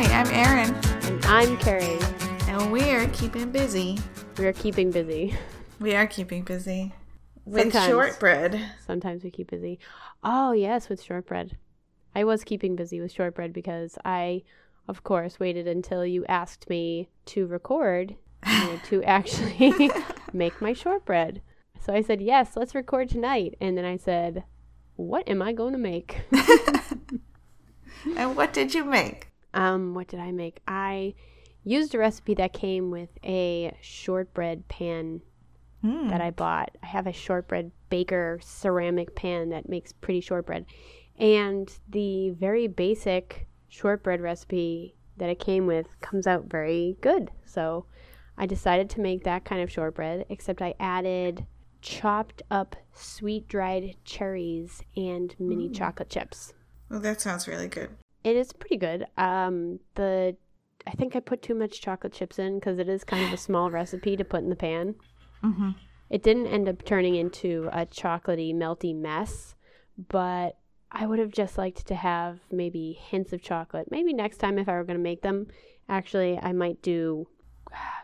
Hi, I'm Erin, And I'm Carrie. and we're keeping busy. We are keeping busy. We are keeping busy with Sometimes. shortbread. Sometimes we keep busy. Oh, yes, with shortbread. I was keeping busy with shortbread because I, of course, waited until you asked me to record you know, to actually make my shortbread. So I said, yes, let's record tonight. And then I said, what am I going to make? And what did you make? Um, what did I make? I used a recipe that came with a shortbread pan Hmm. that I bought. I have a shortbread baker ceramic pan that makes pretty shortbread. And the very basic shortbread recipe that it came with comes out very good. So I decided to make that kind of shortbread, except I added chopped up sweet dried cherries and mini chocolate chips. Well, that sounds really good. It is pretty good. Um, the I think I put too much chocolate chips in because it is kind of a small recipe to put in the pan. Mm-hmm. It didn't end up turning into a chocolatey, melty mess, but I would have just liked to have maybe hints of chocolate. Maybe next time, if I were going to make them, actually, I might do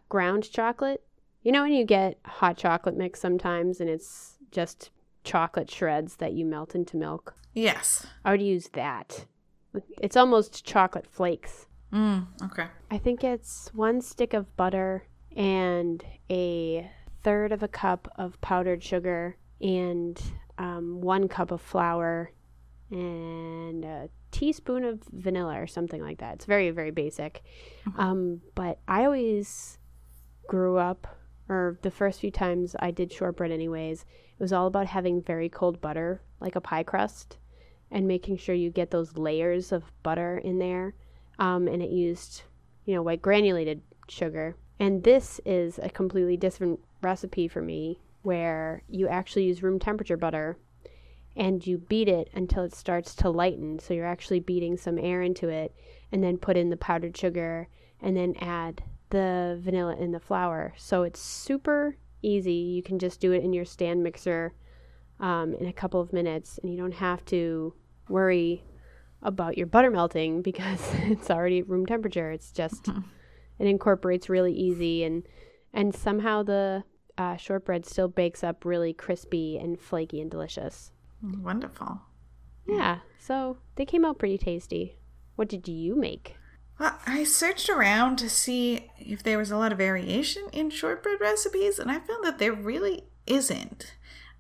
ground chocolate. You know, when you get hot chocolate mix sometimes and it's just chocolate shreds that you melt into milk? Yes. I would use that. It's almost chocolate flakes. Mm, okay. I think it's one stick of butter and a third of a cup of powdered sugar and um, one cup of flour and a teaspoon of vanilla or something like that. It's very, very basic. Um, but I always grew up, or the first few times I did shortbread, anyways, it was all about having very cold butter, like a pie crust, and making sure you get those layers of butter in there. Um, and it used, you know, white granulated sugar. And this is a completely different recipe for me where you actually use room temperature butter and you beat it until it starts to lighten. So you're actually beating some air into it and then put in the powdered sugar and then add the vanilla and the flour. So it's super easy. You can just do it in your stand mixer um, in a couple of minutes and you don't have to worry about your butter melting because it's already at room temperature. It's just it incorporates really easy and and somehow the uh, shortbread still bakes up really crispy and flaky and delicious. Wonderful. Yeah, so they came out pretty tasty. What did you make? Well, I searched around to see if there was a lot of variation in shortbread recipes, and I found that there really isn't.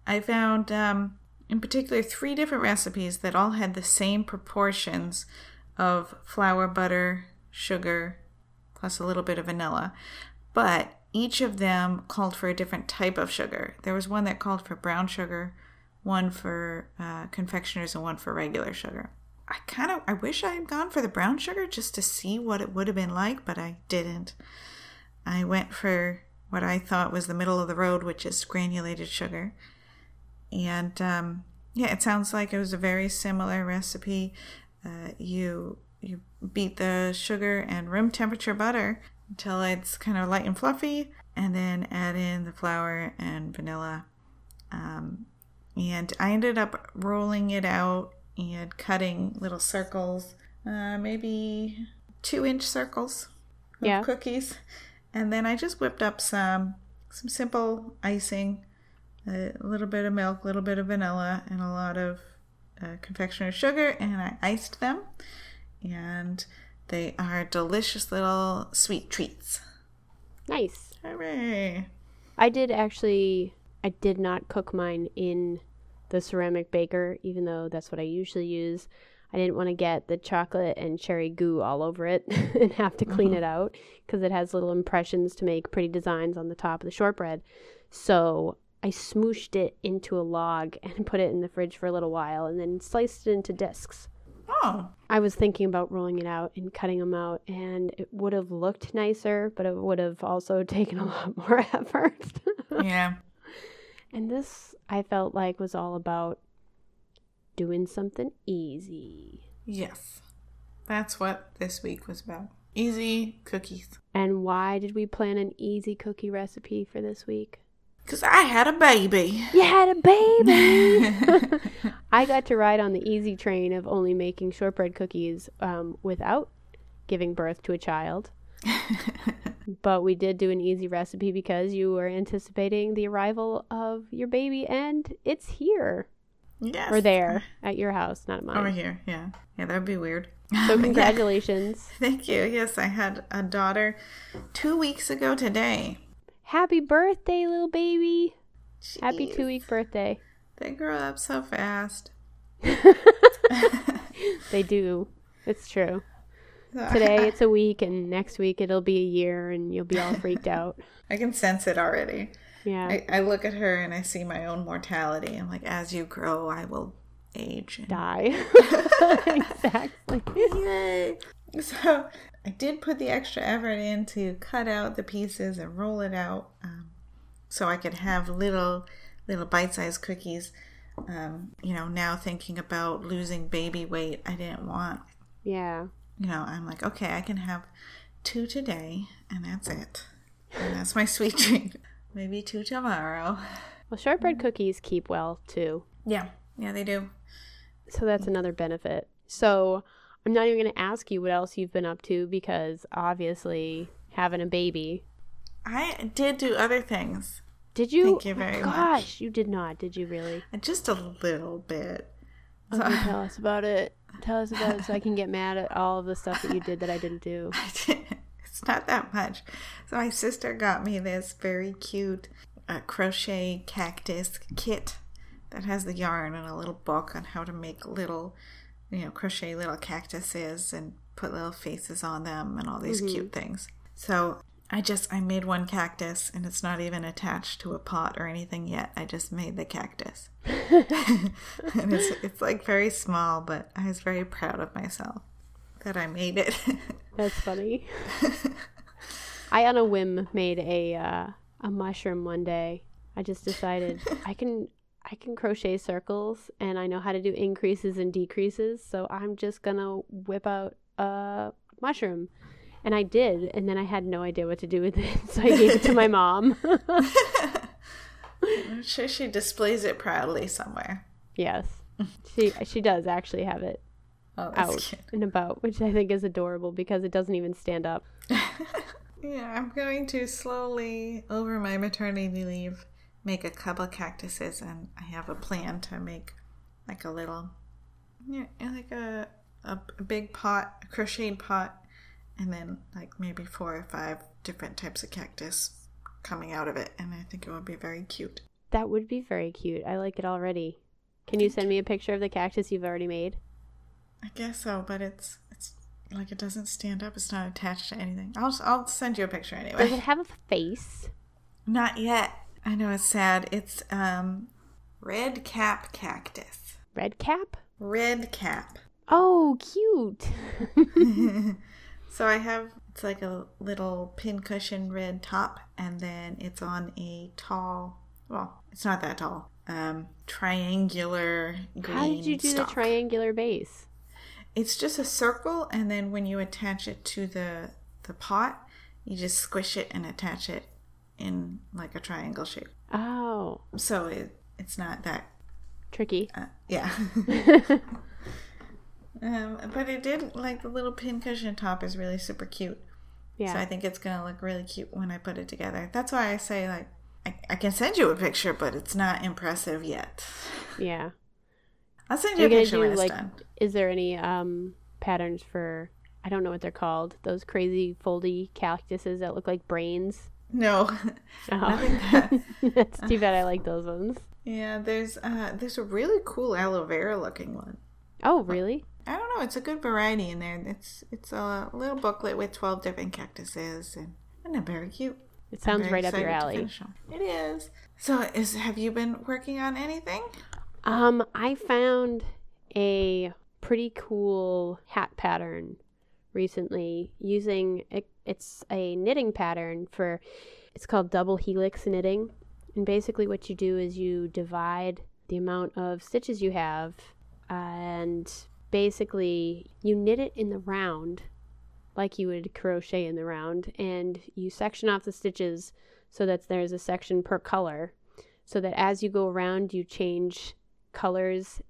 I found, um, in particular, three different recipes that all had the same proportions of flour, butter, sugar, plus a little bit of vanilla. But each of them called for a different type of sugar. There was one that called for brown sugar, one for uh, confectioners, and one for regular sugar. I kind of I wish I had gone for the brown sugar just to see what it would have been like, but I didn't. I went for what I thought was the middle of the road, which is granulated sugar. And um, yeah, it sounds like it was a very similar recipe. Uh, you you beat the sugar and room temperature butter until it's kind of light and fluffy, and then add in the flour and vanilla. Um, and I ended up rolling it out and cutting little circles, uh, maybe two inch circles of Yeah. cookies. And then I just whipped up some some simple icing, a little bit of milk, a little bit of vanilla, and a lot of uh, confectioner's sugar, and I iced them. And they are delicious little sweet treats. Nice. Hooray! I did actually I did not cook mine in the ceramic baker even though that's what I usually use. I didn't want to get the chocolate and cherry goo all over it and have to clean it out because it has little impressions to make pretty designs on the top of the shortbread. So I smooshed it into a log and put it in the fridge for a little while and then sliced it into discs. Oh, I was thinking about rolling it out and cutting them out, and it would have looked nicer, but it would have also taken a lot more effort. yeah. and this, I felt like, was all about doing something easy. Yes. That's what this week was about. Easy cookies. And why did we plan an easy cookie recipe for this week? Because I had a baby. You had a baby! I got to ride on the easy train of only making shortbread cookies um, without giving birth to a child. but we did do an easy recipe because you were anticipating the arrival of your baby and it's here yes. or there at your house, not mine. Over here, yeah. Yeah, that'd be weird. So congratulations. Thank you. Yes, I had a daughter two weeks ago today. Happy birthday, little baby. Happy two week birthday. They grow up so fast. They do. It's true. Today it's a week, and next week it'll be a year, and you'll be all freaked out. I can sense it already. Yeah. I, I look at her and I see my own mortality. I'm like, as you grow, I will age. and- Die. exactly. Yay! So I did put the extra effort in to cut out the pieces and roll it out, um, so I could have little, little bite-sized cookies. Um, you know, now thinking about losing baby weight, I didn't want. Yeah. You know, I'm like, okay, I can have two today, and that's it. And that's my sweet treat. Maybe two tomorrow. Well, shortbread cookies keep well too. Yeah, yeah, they do. So that's another benefit. So I'm not even going to ask you what else you've been up to because obviously having a baby. I did do other things, Did you? Thank you Oh very much. Gosh, you did not. Did you really? just a little bit. Okay, tell us about it. Tell us about it so I can get mad at all of the stuff that you did that I didn't do. I did. it's not that much. So my sister got me this very cute uh, crochet cactus kit that has the yarn and a little book on how to make little, you know, crochet little cactuses and put little faces on them and all these cute things. So I just I made one cactus and it's not even attached to a pot or anything yet. I just made the cactus. and it's it's like very small, but I was very proud of myself that I made it. That's funny. I on a whim made a uh, a mushroom one day. I just decided I can I can crochet circles and I know how to do increases and decreases, so I'm just gonna whip out a mushroom. And I did, and then I had no idea what to do with it, so I gave it to my mom. I'm sure she displays it proudly somewhere. yes, she she does actually have it Oh, out cute. and about, which I think is adorable because it doesn't even stand up. Yeah, I'm going to slowly, over my maternity leave, make a couple cactuses, and I have a plan to make like a little, yeah, like a, a, a big pot, a crocheted pot, and then like maybe four or five different types of cactus coming out of it, and I think it would be very cute. That would be very cute. I like it already. Can you send me a picture of the cactus you've already made? I guess so, but it's it's like it doesn't stand up. It's not attached to anything. I'll I'll send you a picture anyway. Does it have a face? Not yet. I know it's sad. It's um red cap cactus. Red cap? Red cap. Oh, cute. So I have it's like a little pincushion red top, and then it's on a tall. Well, it's not that tall. Um, triangular green. How did you do stalk. the triangular base? It's just a circle, and then when you attach it to the the pot, you just squish it and attach it in like a triangle shape. Oh, So it it's not that. tricky. Uh, yeah. um, but it did like the little pincushion top is really super cute. Yeah. So I think it's gonna look really cute when I put it together. That's why I say like I, I can send you a picture, but it's not impressive yet. Yeah. I'll send you You're a picture do when it's like done. is there any um patterns for I don't know what they're called. Those crazy foldy cactuses that look like brains. No, Oh. That's too bad I like those ones. Yeah, there's uh there's a really cool aloe vera looking one. Oh, really? I don't know, it's a good variety in there. It's it's a little booklet with twelve different cactuses and and they're very cute. It sounds right up your alley. It is. So is have you been working on anything? Um, I found a pretty cool hat pattern recently using it, it's a knitting pattern for it's called double helix knitting. And basically what you do is you divide the amount of stitches you have and basically you knit it in the round like you would crochet in the round and you section off the stitches so that there's a section per color so that as you go around you change colors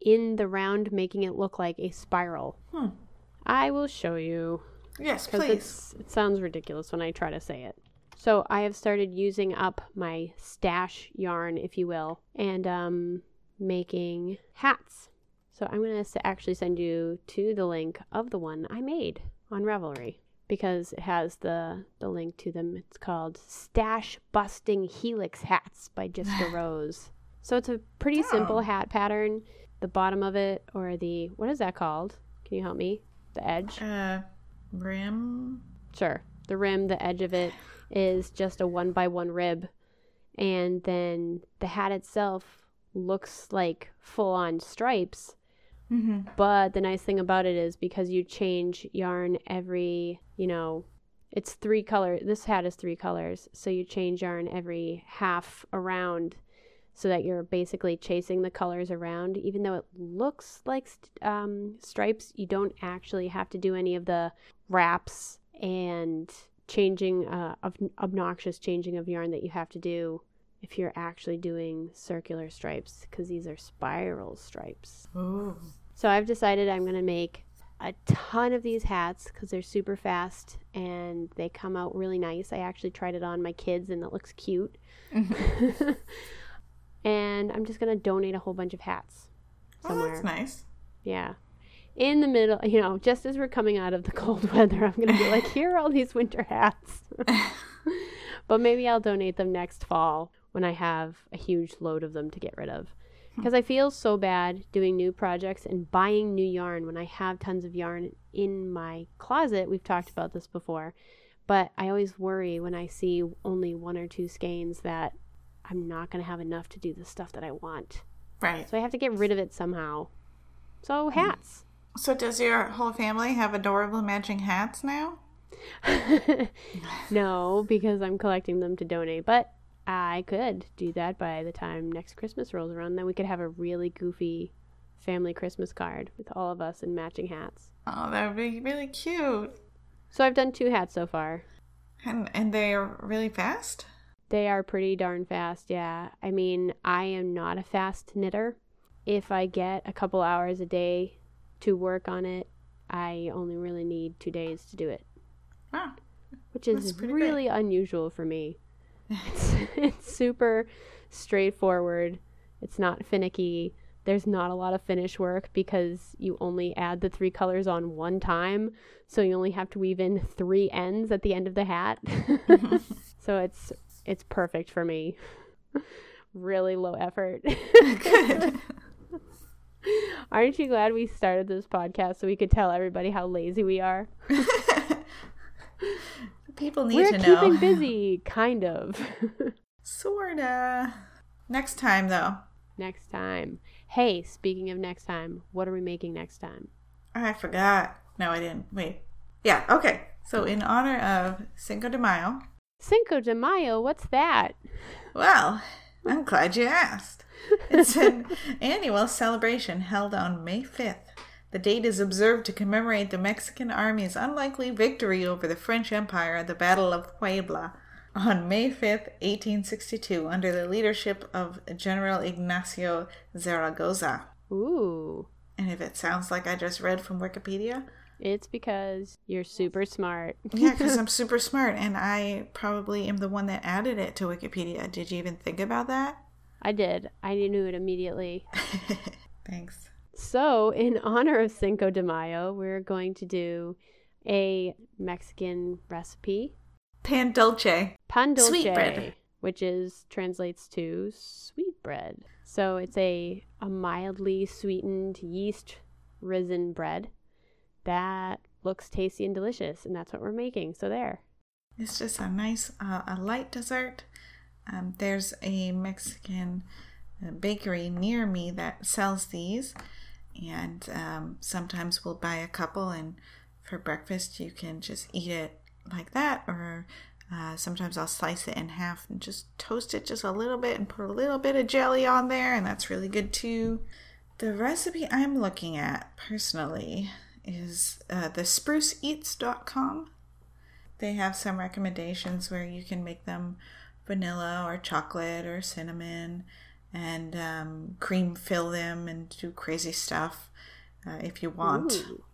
in the round making it look like a spiral Hmm. I will show you Yes, please. it sounds ridiculous when I try to say it. So I have started using up my stash yarn, if you will, and um, making hats. So I'm going to actually send you to the link of the one I made on Ravelry because it has the the link to them. It's called Stash Busting Helix Hats by Jessica Rose. So it's a pretty Oh. simple hat pattern. The bottom of it, or the what is that called? Can you help me? The edge. Uh, rim. Sure. The rim, the edge of it is just a one by one rib. And then the hat itself looks like full on stripes. Mm-hmm. But the nice thing about it is because you change yarn every, you know, it's three color. This hat is three colors. So you change yarn every half around so that you're basically chasing the colors around. Even though it looks like st- um, stripes, you don't actually have to do any of the wraps and changing uh, of obnoxious changing of yarn that you have to do if you're actually doing circular stripes because these are spiral stripes. Ooh. So I've decided I'm going to make a ton of these hats because they're super fast and they come out really nice. I actually tried it on my kids and it looks cute. and I'm just going to donate a whole bunch of hats somewhere. Oh, that's nice. Yeah. In the middle, you know, just as we're coming out of the cold weather, I'm going to be like, here are all these winter hats. but maybe I'll donate them next fall when I have a huge load of them to get rid of. Hmm. Because I feel so bad doing new projects and buying new yarn when I have tons of yarn in my closet. We've talked about this before. But I always worry when I see only one or two skeins that I'm not going to have enough to do the stuff that I want. Right. So I have to get rid of it somehow. So mm-hmm. hats. So does your whole family have adorable matching hats now? no, because I'm collecting them to donate. But I could do that by the time next Christmas rolls around. Then we could have a really goofy family Christmas card with all of us in matching hats. Oh, that would be really cute. So I've done two hats so far. And and they're really fast. They are pretty darn fast, yeah. I mean, I am not a fast knitter. If I get a couple hours a day to work on it, I only really need two days to do it. Wow. which is pretty great. really unusual for me. It's, it's super straightforward. It's not finicky. There's not a lot of finish work because you only add the three colors on one time. So you only have to weave in three ends at the end of the hat. Mm-hmm. so it's it's perfect for me. really low effort. Aren't you glad we started this podcast so we could tell everybody how lazy we are? People need to know. We're keeping busy, kind of. Sorta. Next time though. next time. Hey, speaking of next time, what are we making next time? I forgot. No, I didn't. Wait. Yeah, okay. So in honor of Cinco de Mayo, Cinco de Mayo, what's that? well, I'm glad you asked. It's an annual celebration held on May 5th. The date is observed to commemorate the Mexican army's unlikely victory over the French Empire at the Battle of Puebla on May 5th, 1862, under the leadership of General Ignacio Zaragoza. Ooh, And if it sounds like I just read from Wikipedia, it's because you're super smart. yeah, because I'm super smart and I probably am the one that added it to Wikipedia. Did you even think about that? I did. I knew it immediately. Thanks. So, in honor of Cinco de Mayo, we're going to do a Mexican recipe, Pan dulce. pan dulce, Sweetbread. which is translates to sweet bread. So it's a a mildly sweetened yeast risen bread that looks tasty and delicious, and that's what we're making. So there. It's just a nice, uh, a light dessert. Um, there's a Mexican uh, bakery near me that sells these, and um, sometimes we'll buy a couple, and for breakfast you can just eat it like that, or uh, sometimes I'll slice it in half and just toast it just a little bit and put a little bit of jelly on there, and that's really good too. The recipe I'm looking at personally is uh, the spruceeats.com. They have some recommendations where you can make them vanilla or chocolate or cinnamon and um, cream fill them and do crazy stuff uh, if you want. Ooh.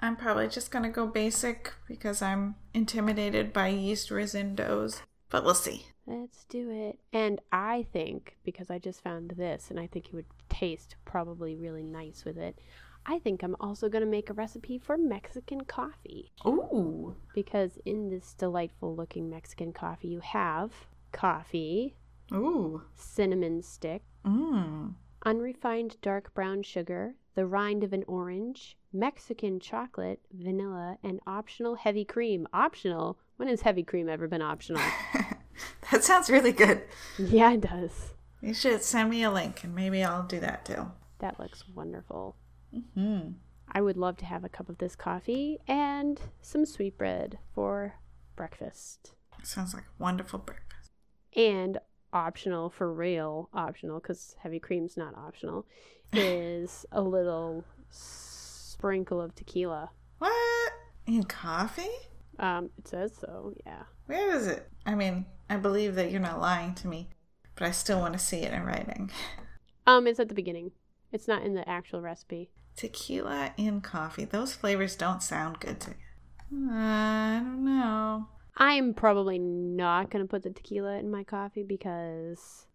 I'm probably just gonna go basic because I'm intimidated by yeast risen doughs. But we'll see. Let's do it. And I think, because I just found this and I think it would taste probably really nice with it, I think I'm also going to make a recipe for Mexican coffee. Ooh. Because in this delightful looking Mexican coffee, you have coffee, Ooh. cinnamon stick, Mmm. unrefined dark brown sugar, the rind of an orange, Mexican chocolate, vanilla, and optional heavy cream. Optional? When has heavy cream ever been optional? that sounds really good. yeah, it does. You should send me a link and maybe I'll do that too. That looks wonderful. Hmm. I would love to have a cup of this coffee and some sweetbread for breakfast. Sounds like a wonderful breakfast. And optional for real, optional because heavy cream's not optional, is a little sprinkle of tequila. What? In coffee? Um, it says so, yeah. Where is it? I mean, I believe that you're not lying to me, but I still want to see it in writing. Um, it's at the beginning. It's not in the actual recipe. Tequila in coffee. Those flavors don't sound good to me. I don't know. I'm probably not going to put the tequila in my coffee because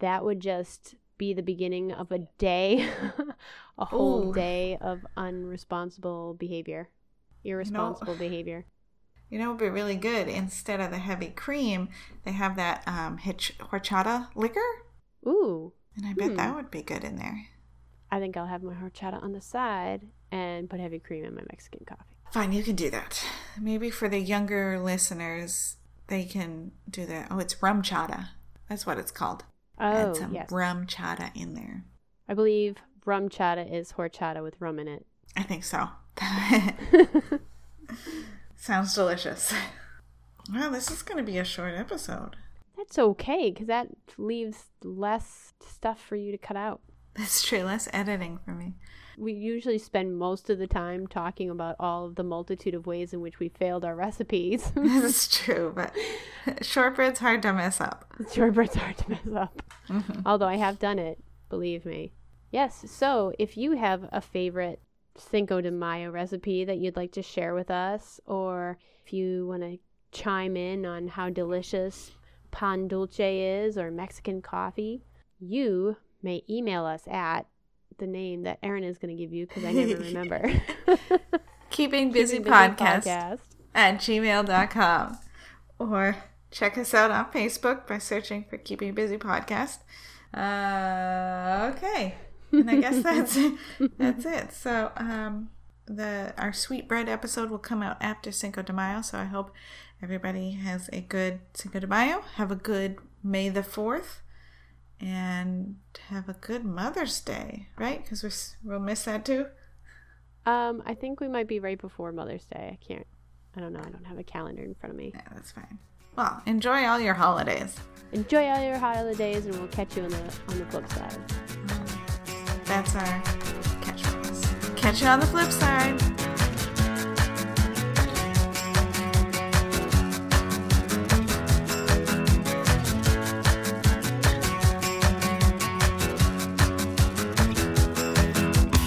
that would just be the beginning of a day, a whole Ooh. day of unresponsible behavior, irresponsible behavior. You know, it would be really good. Instead of the heavy cream, they have that um, hitch- horchata liquor, Ooh, and I bet Hmm. that would be good in there. I think I'll have my horchata on the side and put heavy cream in my Mexican coffee. Fine, you can do that. Maybe for the younger listeners, they can do that. Oh, it's RumChata. That's what it's called. Oh, Add some yes. RumChata in there. I believe rum chata is horchata with rum in it. I think so. Sounds delicious. Wow, this is going to be a short episode. That's okay because that leaves less stuff for you to cut out. That's true. Less editing for me. We usually spend most of the time talking about all of the multitude of ways in which we failed our recipes. That's true, but shortbread's hard to mess up. Shortbread's hard to mess up. Mm-hmm. Although I have done it, believe me. Yes, so if you have a favorite Cinco de Mayo recipe that you'd like to share with us, or if you want to chime in on how delicious pan dulce is or Mexican coffee, you may email us at the name that Erin is going to give you because I never remember. Keeping Busy, Busy podcast, at gmail.com. Or check us out on Facebook by searching for Keeping Busy Podcast. Uh, okay. And I guess that's that's it. So um, the our sweetbread episode will come out after Cinco de Mayo. So I hope everybody has a good Cinco de Mayo. Have a good May the Fourth, and have a good Mother's Day. Right? Because we're, we'll miss that too. Um, I think we might be right before Mother's Day. I can't. I don't know. I don't have a calendar in front of me. Yeah, that's fine. Well, enjoy all your holidays. Enjoy all your holidays, and we'll catch you on the on the flip side. That's our catchphrase. Catch you on the flip side.